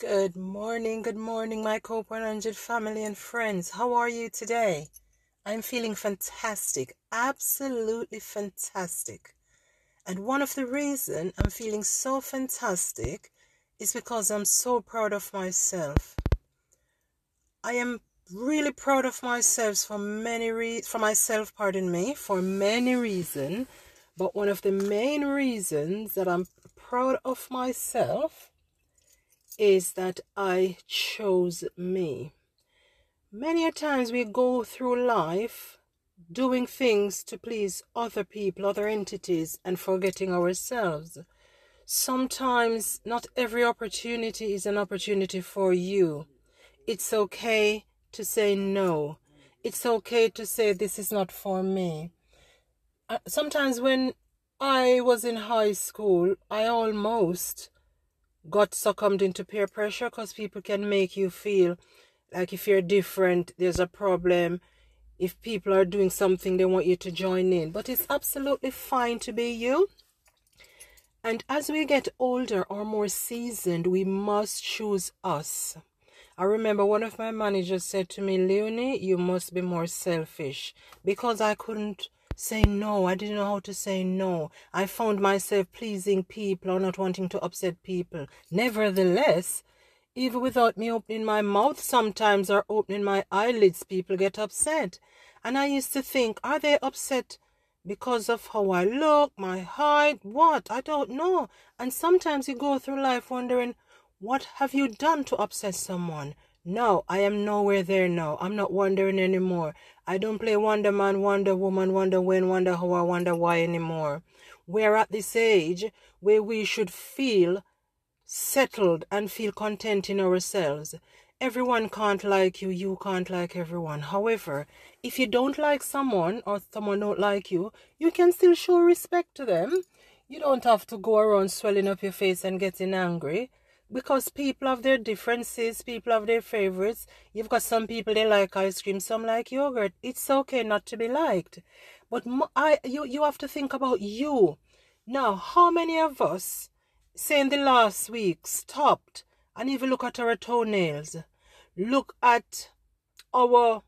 Good morning, good morning, my Cope 100 family and friends. How are you today? I'm feeling fantastic, absolutely fantastic. And one of the reasons I'm feeling so fantastic is because I'm so proud of myself. I am really proud of myself for many re- for myself, pardon me, for many reasons. But one of the main reasons that I'm proud of myself is that I chose me. Many a times we go through life doing things to please other people, other entities, and forgetting ourselves. Sometimes not every opportunity is an opportunity for you. It's okay to say no. It's okay to say this is not for me. Uh, sometimes when I was in high school, I almost got succumbed into peer pressure because people can make you feel like if you're different, there's a problem. If people are doing something, they want you to join in. But it's absolutely fine to be you. And as we get older or more seasoned, we must choose us. I remember one of my managers said to me, Leonie, you must be more selfish because I couldn't say no. I didn't know how to say no. I found myself pleasing people or not wanting to upset people. Nevertheless, even without me opening my mouth sometimes or opening my eyelids, people get upset. And I used to think, are they upset because of how I look, my height, what? I don't know. And sometimes you go through life wondering, what have you done to upset someone? No, I am nowhere there now. I'm not wondering anymore. I don't play Wonder Man, Wonder Woman, Wonder When, Wonder How, I Wonder Why anymore. We're at this age where we should feel settled and feel content in ourselves. Everyone can't like you, you can't like everyone. However, if you don't like someone or someone don't like you, you can still show respect to them. You don't have to go around swelling up your face and getting angry because people have their differences, people have their favorites. You've got some people they like ice cream, some like yogurt. It's okay not to be liked, but I you you have to think about you. Now, how many of us, say in the last week, stopped and even look at our toenails, look at our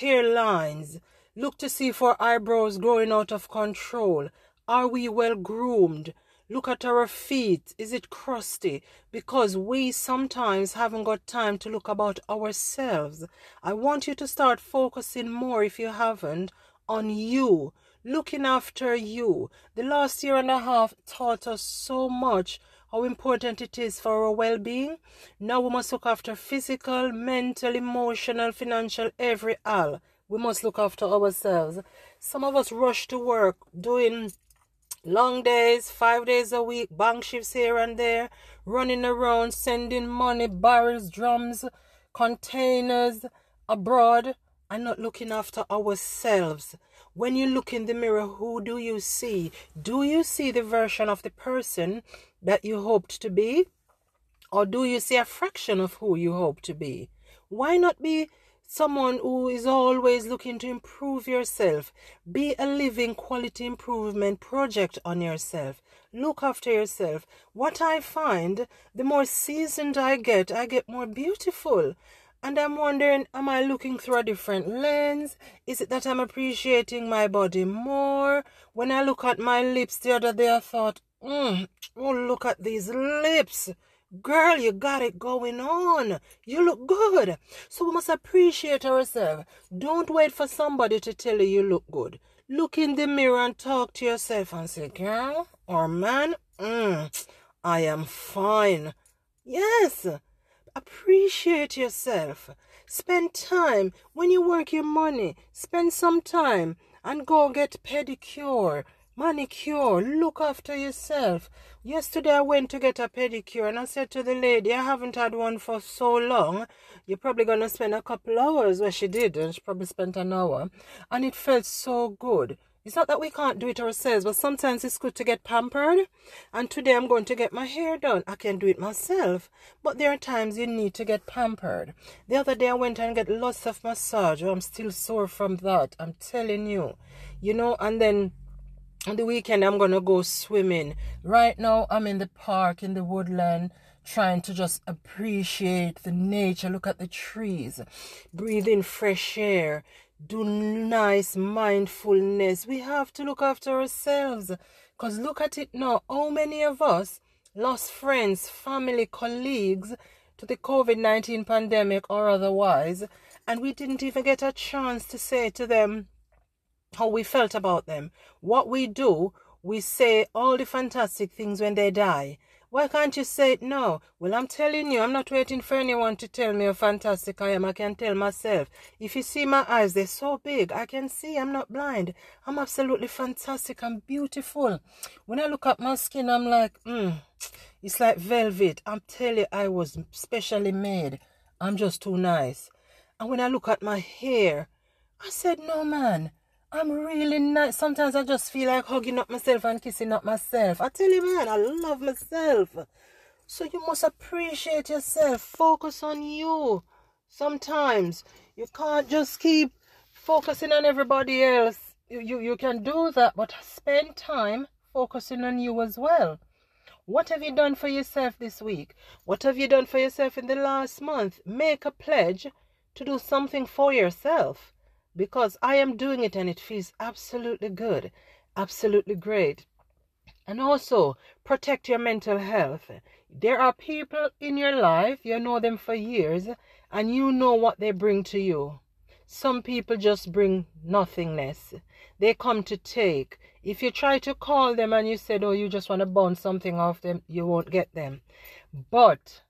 hairlines, look to see if our eyebrows growing out of control. Are we well groomed? Look at our feet. Is it crusty? Because we sometimes haven't got time to look about ourselves. I want you to start focusing more, if you haven't, on you, looking after you. The last year and a half taught us so much how important it is for our well being. Now we must look after physical, mental, emotional, financial, every all. We must look after ourselves. Some of us rush to work doing Long days, five days a week, bank shifts here and there, running around, sending money, barrels, drums, containers abroad, and not looking after ourselves. When you look in the mirror, who do you see? Do you see the version of the person that you hoped to be? Or do you see a fraction of who you hope to be? Why not be someone who is always looking to improve yourself. Be a living quality improvement project on yourself. Look after yourself. What I find, the more seasoned I get, I get more beautiful. And I'm wondering, am I looking through a different lens? Is it that I'm appreciating my body more? When I look at my lips the other day, I thought, mm, oh, look at these lips. Girl, you got it going on. You look good. So we must appreciate ourselves. Don't wait for somebody to tell you you look good. Look in the mirror and talk to yourself and say, girl or man, mm, I am fine. Yes. Appreciate yourself. Spend time when you work your money. Spend some time and go get pedicure manicure look after yourself. Yesterday i went to get a pedicure and i said to the lady i haven't had one for so long. You're probably going to spend a couple hours. Where she did and she probably spent an hour and it felt so good. It's not that we can't do it ourselves but sometimes it's good to get pampered. And today i'm going to get my hair done. I can do it myself but there are times you need to get pampered. The other day i went and get lots of massage. Oh, I'm still sore from that i'm telling you. You know and then on the weekend I'm gonna go swimming. Right now I'm in the park in the woodland trying to just appreciate the nature, look at the trees, breathe in fresh air, do nice mindfulness. We have to look after ourselves. Because look at it now. How many of us lost friends, family, colleagues to the COVID 19 pandemic or otherwise, and we didn't even get a chance to say to them how we felt about them. What we do, we say all the fantastic things when they die. Why can't you say it now? Well, I'm telling you, I'm not waiting for anyone to tell me how fantastic I am. I can tell myself. If you see my eyes, they're so big. I can see. I'm not blind. I'm absolutely fantastic. I'm beautiful. When I look at my skin, I'm like, hmm, it's like velvet. I'm telling you, I was specially made. I'm just too nice. And when I look at my hair, I said, no, man. I'm really nice. Sometimes I just feel like hugging up myself and kissing up myself. I tell you, man, I love myself. So you must appreciate yourself. Focus on you. Sometimes you can't just keep focusing on everybody else. You, you, you can do that, but spend time focusing on you as well. What have you done for yourself this week? What have you done for yourself in the last month? Make a pledge to do something for yourself because I am doing it and it feels absolutely good, absolutely great. And also protect your mental health. There are people in your life, you know them for years, and you know what they bring to you. Some people just bring nothingness. They come to take. If you try to call them and you said, oh, you just want to bounce something off them, you won't get them. But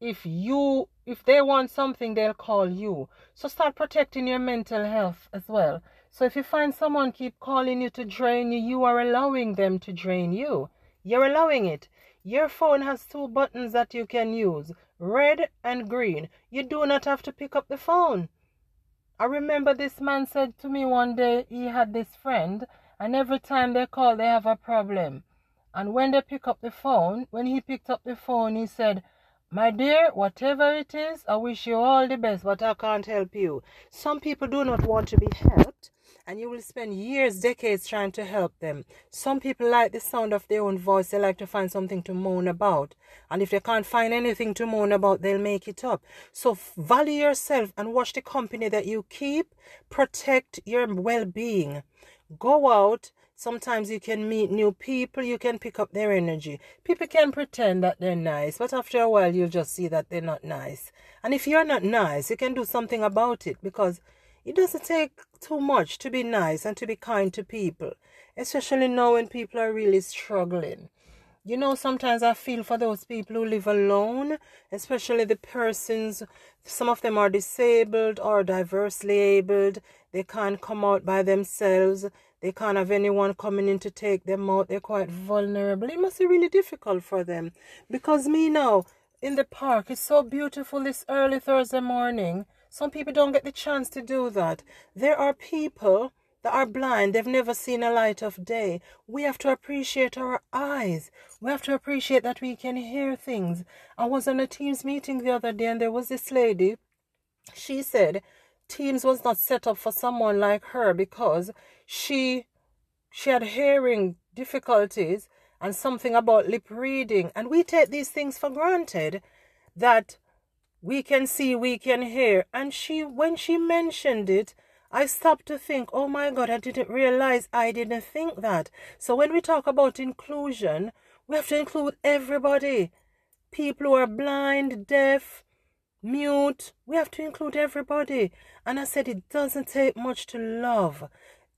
if you if they want something they'll call you. So start protecting your mental health as well. So if you find someone keep calling you to drain you you are allowing them to drain you. You're allowing it. Your phone has two buttons that you can use red and green. You do not have to pick up the phone. I remember this man said to me one day he had this friend and every time they call they have a problem. And when they pick up the phone when he picked up the phone he said my dear, whatever it is, I wish you all the best, but I can't help you. Some people do not want to be helped, and you will spend years, decades trying to help them. Some people like the sound of their own voice, they like to find something to moan about. And if they can't find anything to moan about, they'll make it up. So value yourself and watch the company that you keep, protect your well being. Go out Sometimes you can meet new people, you can pick up their energy. People can pretend that they're nice, but after a while you'll just see that they're not nice. And if you're not nice, you can do something about it because it doesn't take too much to be nice and to be kind to people, especially now when people are really struggling. You know, sometimes I feel for those people who live alone, especially the persons, some of them are disabled or diversely abled. They can't come out by themselves. They can't have anyone coming in to take them out. They're quite vulnerable. It must be really difficult for them. Because me now, in the park, it's so beautiful this early Thursday morning. Some people don't get the chance to do that. There are people that are blind, they've never seen a light of day. We have to appreciate our eyes. We have to appreciate that we can hear things. I was on a Teams meeting the other day and there was this lady. She said Teams was not set up for someone like her because she she had hearing difficulties and something about lip reading and we take these things for granted that we can see we can hear and she when she mentioned it I stopped to think, oh my God, I didn't realize I didn't think that. So when we talk about inclusion, we have to include everybody. People who are blind, deaf, mute. We have to include everybody. And I said it doesn't take much to love.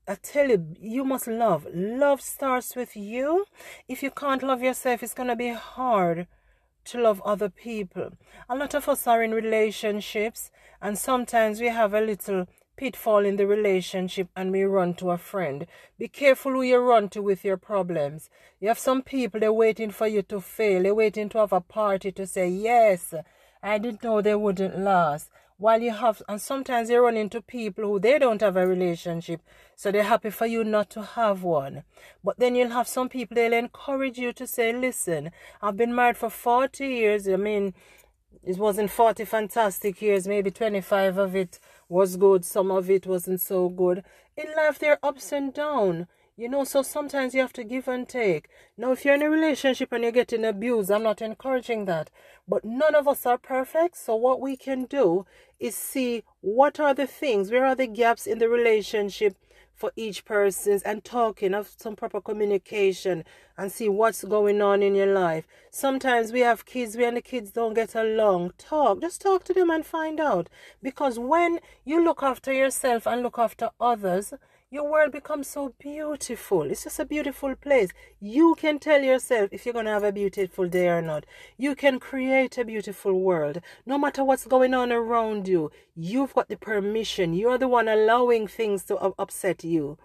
I tell you, you must love. Love starts with you. If you can't love yourself, it's going to be hard to love other people. A lot of us are in relationships, and sometimes we have a little pitfall in the relationship and we run to a friend. Be careful who you run to with your problems. You have some people, they're waiting for you to fail. They're waiting to have a party to say, yes, I didn't know they wouldn't last while you have and sometimes you run into people who they don't have a relationship so they're happy for you not to have one but then you'll have some people they'll encourage you to say listen i've been married for 40 years i mean it wasn't 40 fantastic years maybe 25 of it was good some of it wasn't so good in life there are ups and downs You know, so sometimes you have to give and take. Now, if you're in a relationship and you're getting abused, I'm not encouraging that. But none of us are perfect. So, what we can do is see what are the things, where are the gaps in the relationship for each person and talking of some proper communication and see what's going on in your life. Sometimes we have kids when the kids don't get along. Talk, just talk to them and find out. Because when you look after yourself and look after others, your world becomes so beautiful. It's just a beautiful place. You can tell yourself if you're going to have a beautiful day or not. You can create a beautiful world. No matter what's going on around you, you've got the permission. You're the one allowing things to upset you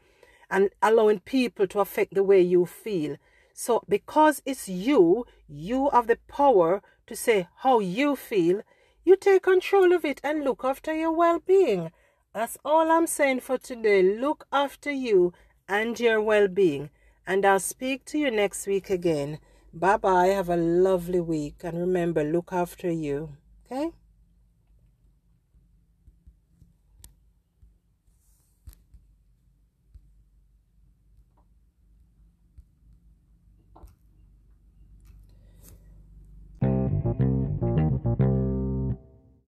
and allowing people to affect the way you feel. So, because it's you, you have the power to say how you feel. You take control of it and look after your well being. That's all I'm saying for today. Look after you and your well being. And I'll speak to you next week again. Bye bye. Have a lovely week. And remember, look after you. Okay?